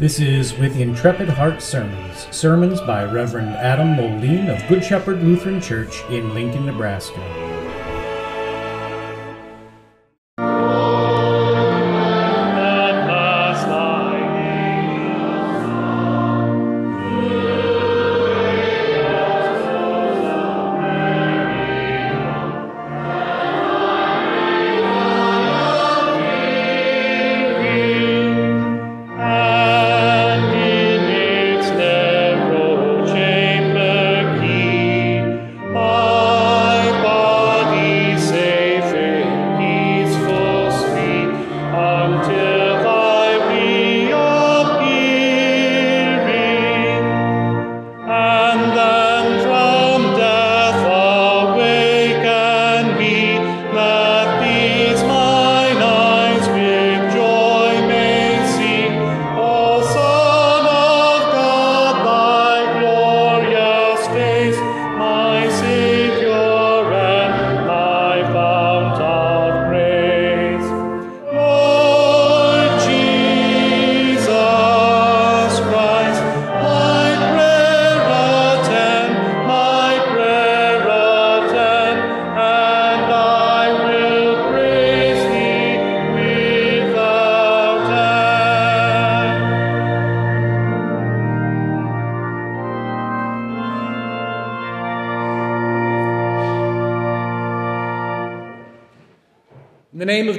This is With Intrepid Heart Sermons, sermons by Reverend Adam Moline of Good Shepherd Lutheran Church in Lincoln, Nebraska.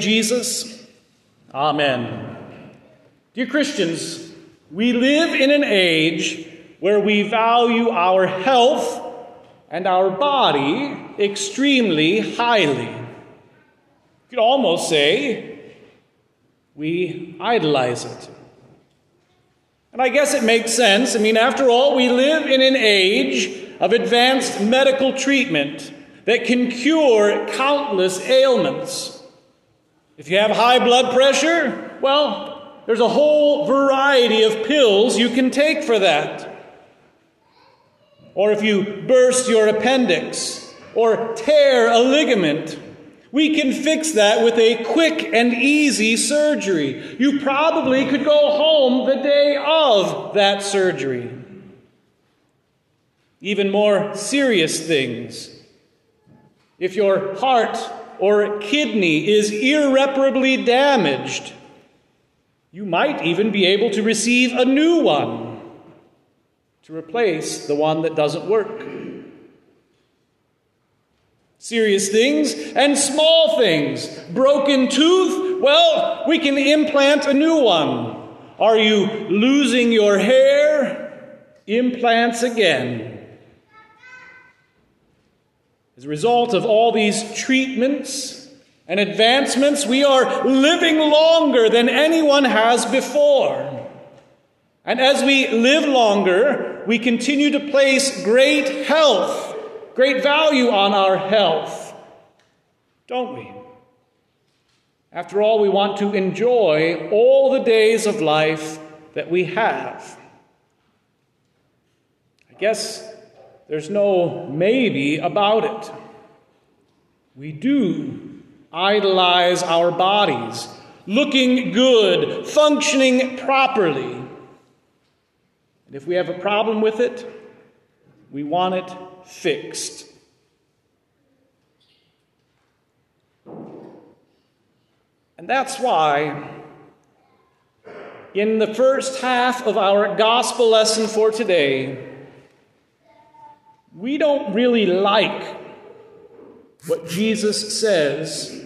Jesus, Amen. Dear Christians, we live in an age where we value our health and our body extremely highly. You could almost say we idolize it. And I guess it makes sense. I mean, after all, we live in an age of advanced medical treatment that can cure countless ailments. If you have high blood pressure, well, there's a whole variety of pills you can take for that. Or if you burst your appendix or tear a ligament, we can fix that with a quick and easy surgery. You probably could go home the day of that surgery. Even more serious things. If your heart or kidney is irreparably damaged, you might even be able to receive a new one to replace the one that doesn't work. Serious things and small things. Broken tooth, well, we can implant a new one. Are you losing your hair? Implants again. As a result of all these treatments and advancements, we are living longer than anyone has before. And as we live longer, we continue to place great health, great value on our health, don't we? After all, we want to enjoy all the days of life that we have. I guess there's no maybe about it. We do idolize our bodies, looking good, functioning properly. And if we have a problem with it, we want it fixed. And that's why, in the first half of our gospel lesson for today, we don't really like what Jesus says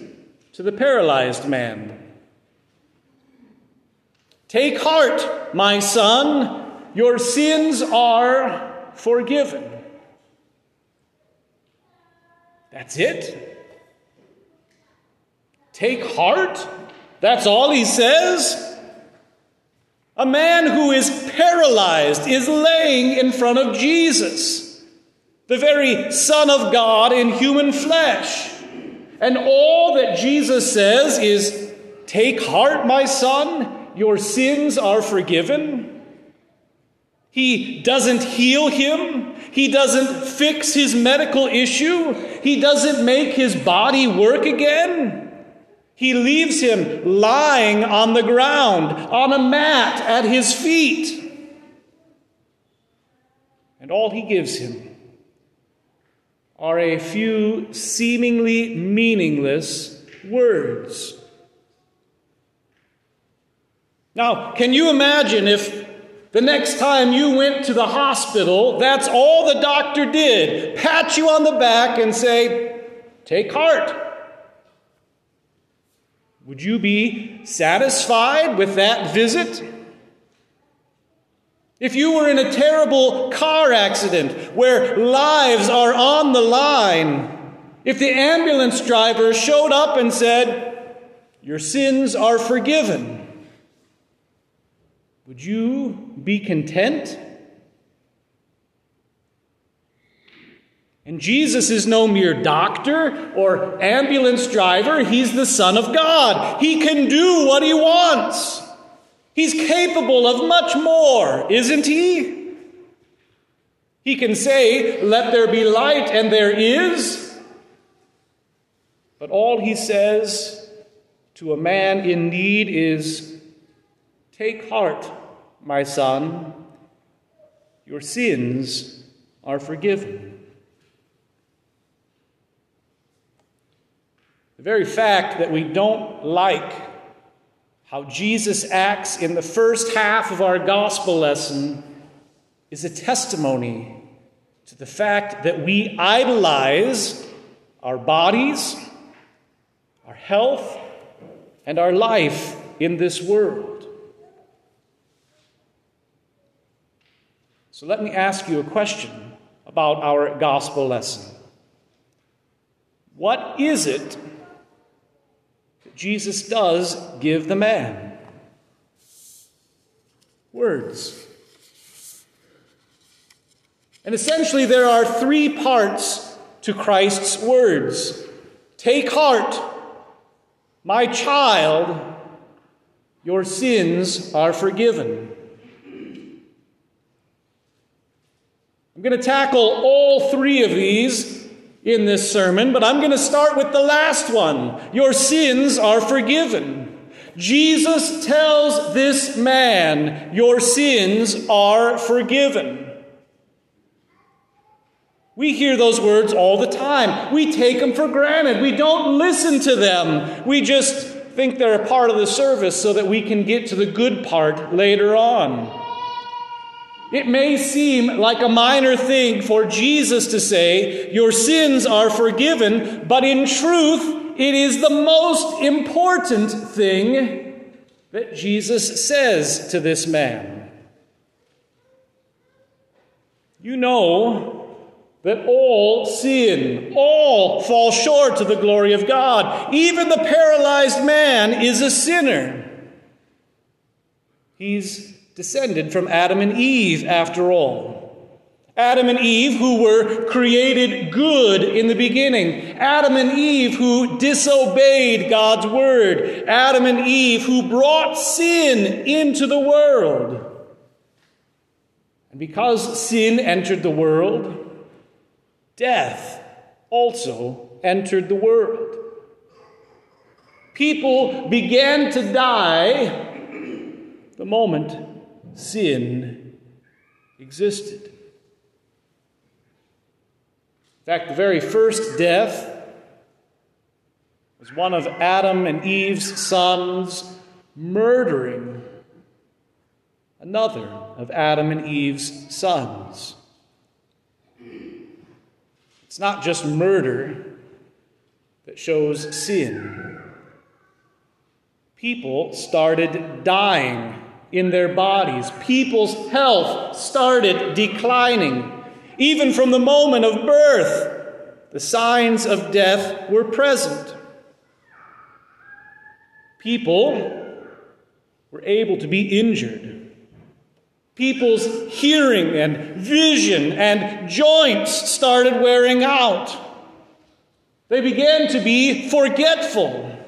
to the paralyzed man. Take heart, my son, your sins are forgiven. That's it? Take heart? That's all he says? A man who is paralyzed is laying in front of Jesus, the very Son of God in human flesh. And all that Jesus says is, Take heart, my son, your sins are forgiven. He doesn't heal him. He doesn't fix his medical issue. He doesn't make his body work again. He leaves him lying on the ground, on a mat at his feet. And all he gives him are a few seemingly meaningless words. Now, can you imagine if the next time you went to the hospital, that's all the doctor did pat you on the back and say, Take heart. Would you be satisfied with that visit? If you were in a terrible car accident where lives are on the line, if the ambulance driver showed up and said, Your sins are forgiven, would you be content? And Jesus is no mere doctor or ambulance driver. He's the Son of God. He can do what he wants. He's capable of much more, isn't he? He can say, Let there be light, and there is. But all he says to a man in need is, Take heart, my son, your sins are forgiven. The very fact that we don't like how Jesus acts in the first half of our gospel lesson is a testimony to the fact that we idolize our bodies, our health, and our life in this world. So let me ask you a question about our gospel lesson. What is it Jesus does give the man words. And essentially, there are three parts to Christ's words Take heart, my child, your sins are forgiven. I'm going to tackle all three of these in this sermon, but I'm going to start with the last one. Your sins are forgiven. Jesus tells this man, Your sins are forgiven. We hear those words all the time. We take them for granted. We don't listen to them. We just think they're a part of the service so that we can get to the good part later on. It may seem like a minor thing for Jesus to say, Your sins are forgiven, but in truth, it is the most important thing that Jesus says to this man. You know that all sin, all fall short of the glory of God. Even the paralyzed man is a sinner. He's descended from Adam and Eve, after all. Adam and Eve, who were created good in the beginning. Adam and Eve, who disobeyed God's word. Adam and Eve, who brought sin into the world. And because sin entered the world, death also entered the world. People began to die the moment sin existed. In fact, the very first death was one of Adam and Eve's sons murdering another of Adam and Eve's sons. It's not just murder that shows sin. People started dying in their bodies. People's health started declining. Even from the moment of birth, the signs of death were present. People were able to be injured. People's hearing and vision and joints started wearing out. They began to be forgetful.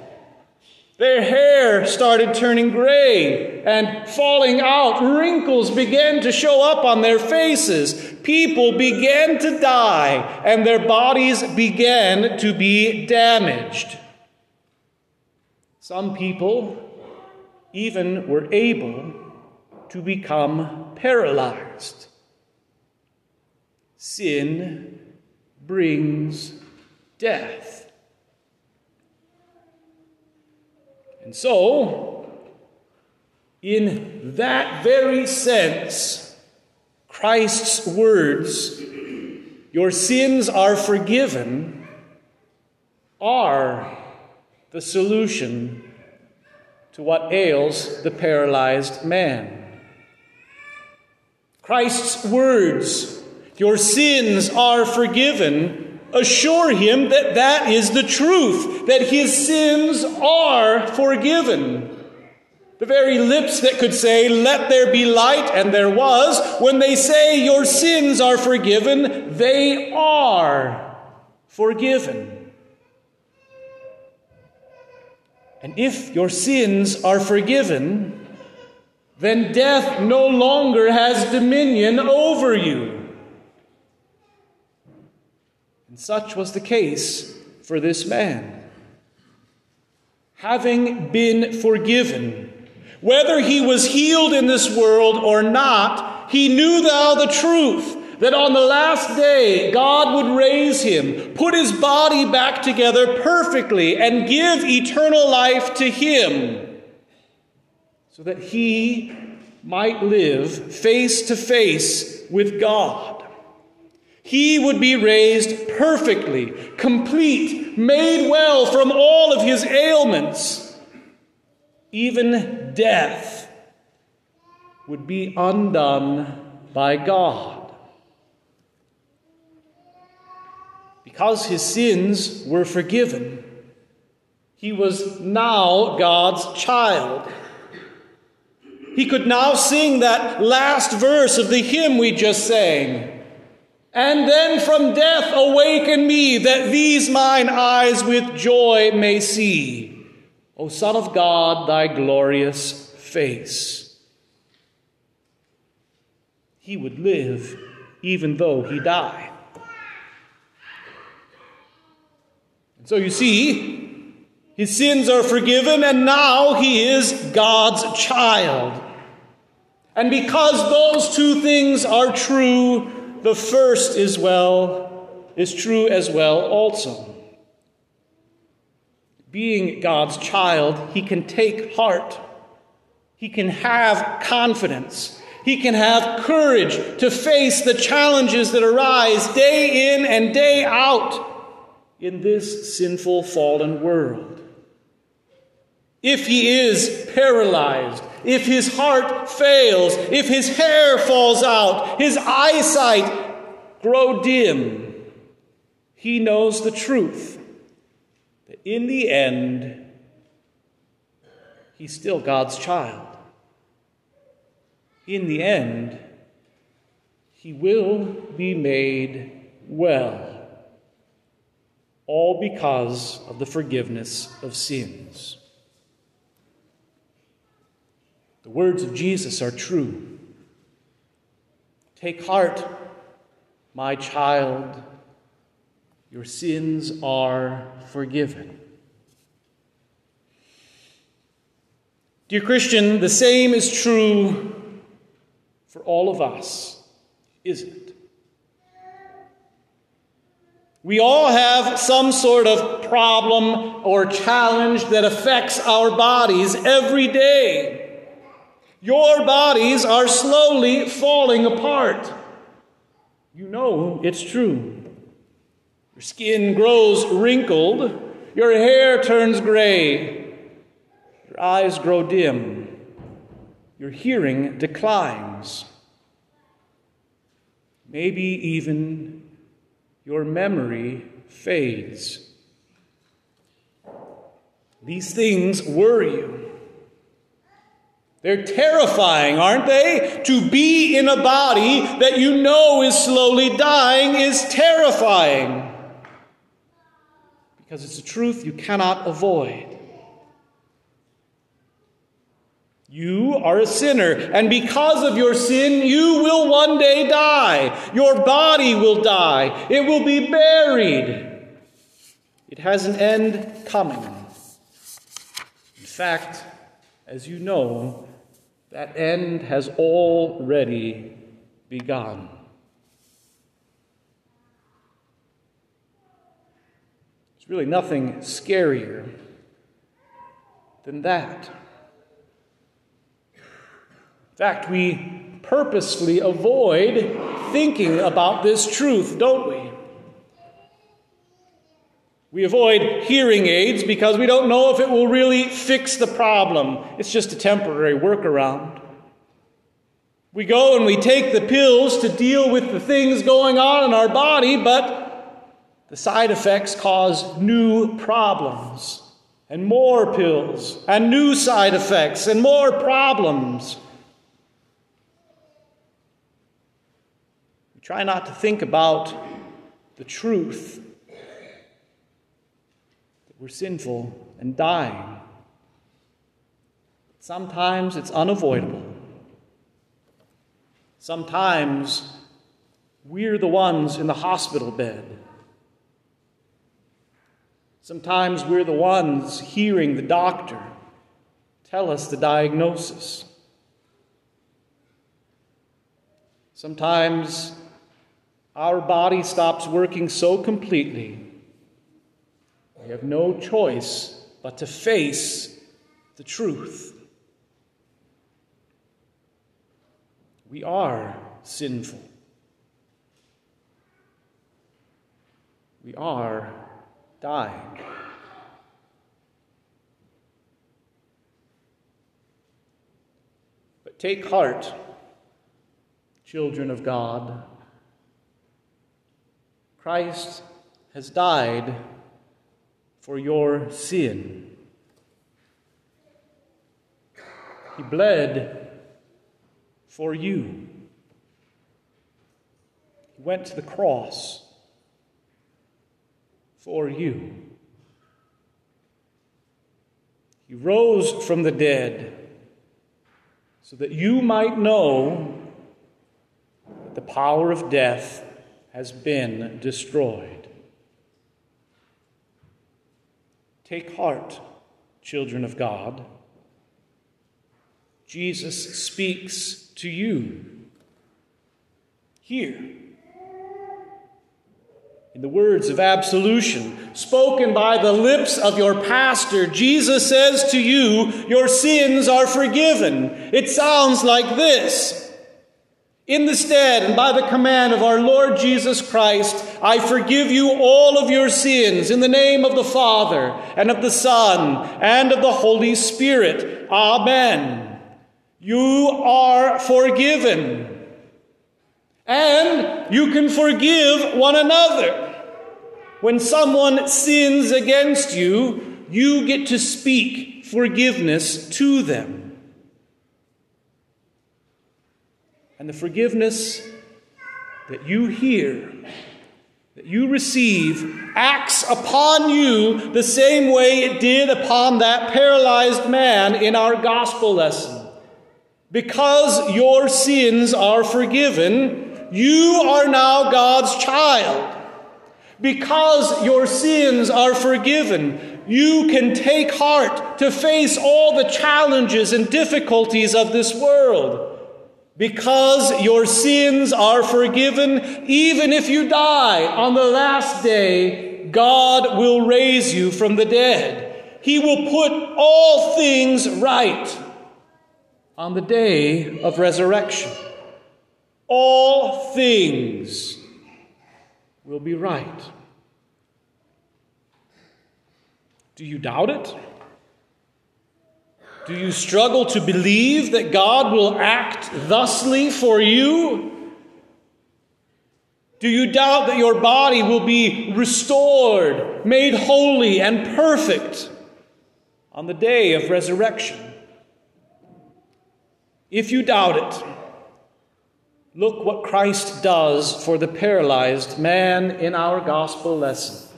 Their hair started turning gray and falling out. Wrinkles began to show up on their faces. People began to die, and their bodies began to be damaged. Some people even were able to become paralyzed. Sin brings death. And so, in that very sense, Christ's words, Your sins are forgiven, are the solution to what ails the paralyzed man. Christ's words, Your sins are forgiven, assure him that that is the truth, that his sins are forgiven. The very lips that could say, Let there be light, and there was, when they say, Your sins are forgiven, they are forgiven. And if your sins are forgiven, then death no longer has dominion over you. And such was the case for this man. Having been forgiven, whether he was healed in this world or not, he knew thou the truth that on the last day God would raise him, put his body back together perfectly, and give eternal life to him so that he might live face to face with God. He would be raised perfectly, complete, made well from all of his ailments. Even death would be undone by God. Because his sins were forgiven, he was now God's child. He could now sing that last verse of the hymn we just sang. And then from death awaken me, that these mine eyes with joy may see. O Son of God, thy glorious face. He would live even though he die. And so you see, his sins are forgiven, and now he is God's child. And because those two things are true, the first is well is true as well also. Being God's child, he can take heart. He can have confidence. He can have courage to face the challenges that arise day in and day out in this sinful, fallen world. If he is paralyzed, if his heart fails, if his hair falls out, his eyesight grow dim, he knows the truth that in the end, he's still God's child. In the end, he will be made well, all because of the forgiveness of sins. The words of Jesus are true. Take heart, my child, your sins are forgiven. Dear Christian, the same is true for all of us, isn't it? We all have some sort of problem or challenge that affects our bodies every day. Your bodies are slowly falling apart. You know it's true. Your skin grows wrinkled, your hair turns gray, your eyes grow dim, your hearing declines. Maybe even your memory fades. These things worry you. They're terrifying, aren't they? To be in a body that you know is slowly dying is terrifying. Because it's a truth you cannot avoid. You are a sinner, and because of your sin, you will one day die. Your body will die. It will be buried. It has an end coming. In fact, as you know, that end has already begun. There's really nothing scarier than that. In fact, we purposely avoid thinking about this truth, don't we? We avoid hearing aids because we don't know if it will really fix the problem. It's just a temporary workaround. We go and we take the pills to deal with the things going on in our body, but the side effects cause new problems and more pills and new side effects and more problems. We try not to think about the truth we're sinful and dying. Sometimes it's unavoidable. Sometimes we're the ones in the hospital bed. Sometimes we're the ones hearing the doctor tell us the diagnosis. Sometimes our body stops working so completely, we have no choice but to face the truth. We are sinful. We are dying. But take heart, children of God. Christ has died for your sin. He bled for you. He went to the cross for you. He rose from the dead so that you might know that the power of death has been destroyed. Take heart, children of God. Jesus speaks to you. Here in the words of absolution spoken by the lips of your pastor, Jesus says to you, Your sins are forgiven. It sounds like this. In the stead and by the command of our Lord Jesus Christ, I forgive you all of your sins in the name of the Father and of the Son and of the Holy Spirit. Amen. You are forgiven. And you can forgive one another. When someone sins against you, you get to speak forgiveness to them. And the forgiveness that you hear, that you receive, acts upon you the same way it did upon that paralyzed man in our gospel lesson. Because your sins are forgiven, you are now God's child. Because your sins are forgiven, you can take heart to face all the challenges and difficulties of this world. Because your sins are forgiven, even if you die on the last day, God will raise you from the dead. He will put all things right on the day of resurrection. All things will be right. Do you doubt it? Do you struggle to believe that God will act thusly for you? Do you doubt that your body will be restored, made holy and perfect on the day of resurrection? If you doubt it, Look what Christ does for the paralyzed man in our gospel lesson.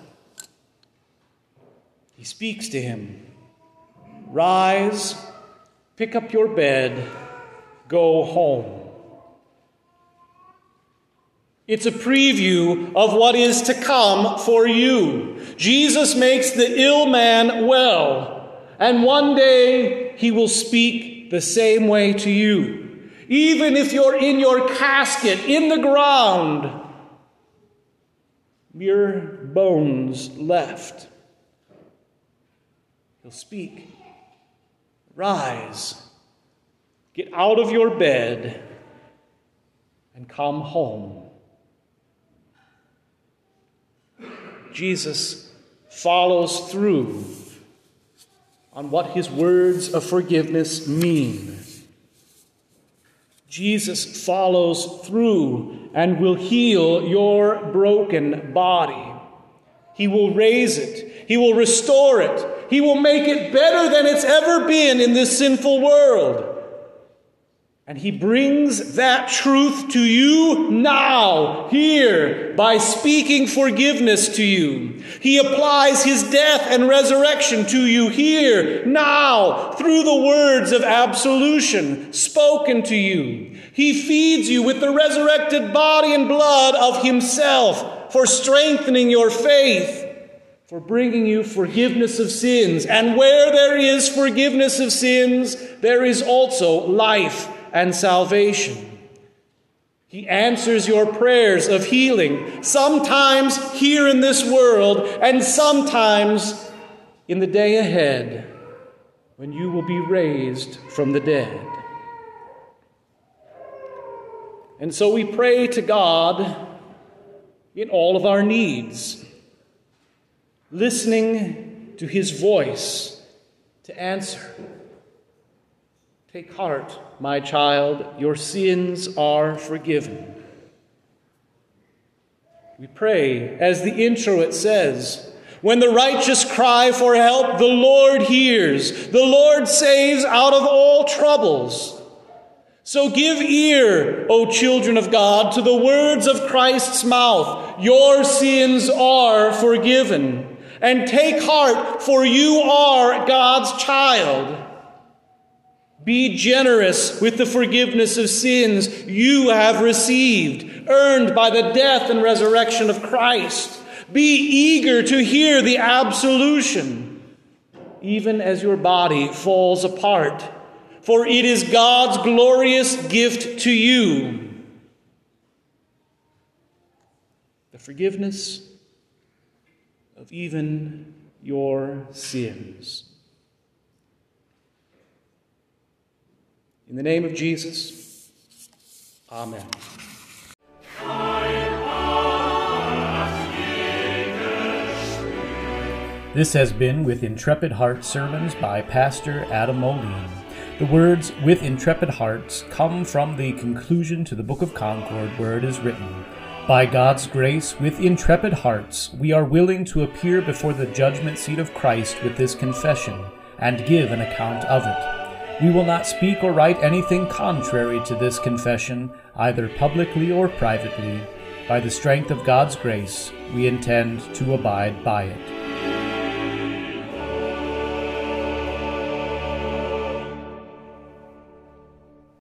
He speaks to him Rise, pick up your bed, go home. It's a preview of what is to come for you. Jesus makes the ill man well. And one day he will speak the same way to you. Even if you're in your casket in the ground, mere bones left. He'll speak. Rise, get out of your bed, and come home. Jesus follows through on what his words of forgiveness mean. Jesus follows through and will heal your broken body. He will raise it. He will restore it. He will make it better than it's ever been in this sinful world. And he brings that truth to you now, here, by speaking forgiveness to you. He applies his death and resurrection to you here, now, through the words of absolution spoken to you. He feeds you with the resurrected body and blood of himself for strengthening your faith for bringing you forgiveness of sins. And where there is forgiveness of sins, there is also life and salvation. He answers your prayers of healing, sometimes here in this world, and sometimes in the day ahead when you will be raised from the dead. And so we pray to God in all of our needs listening to his voice to answer. Take heart, my child, your sins are forgiven. We pray, as the introit says, when the righteous cry for help, the Lord hears. The Lord saves out of all troubles. So give ear, O children of God, to the words of Christ's mouth. Your sins are forgiven. And take heart, for you are God's child. Be generous with the forgiveness of sins you have received, earned by the death and resurrection of Christ. Be eager to hear the absolution, even as your body falls apart, for it is God's glorious gift to you. The forgiveness of even your sins. In the name of Jesus, Amen. This has been With Intrepid Heart Sermons by Pastor Adam Moline. The words with intrepid hearts come from the conclusion to the Book of Concord, where it is written, by God's grace, with intrepid hearts, we are willing to appear before the judgment seat of Christ with this confession and give an account of it. We will not speak or write anything contrary to this confession, either publicly or privately. By the strength of God's grace, we intend to abide by it.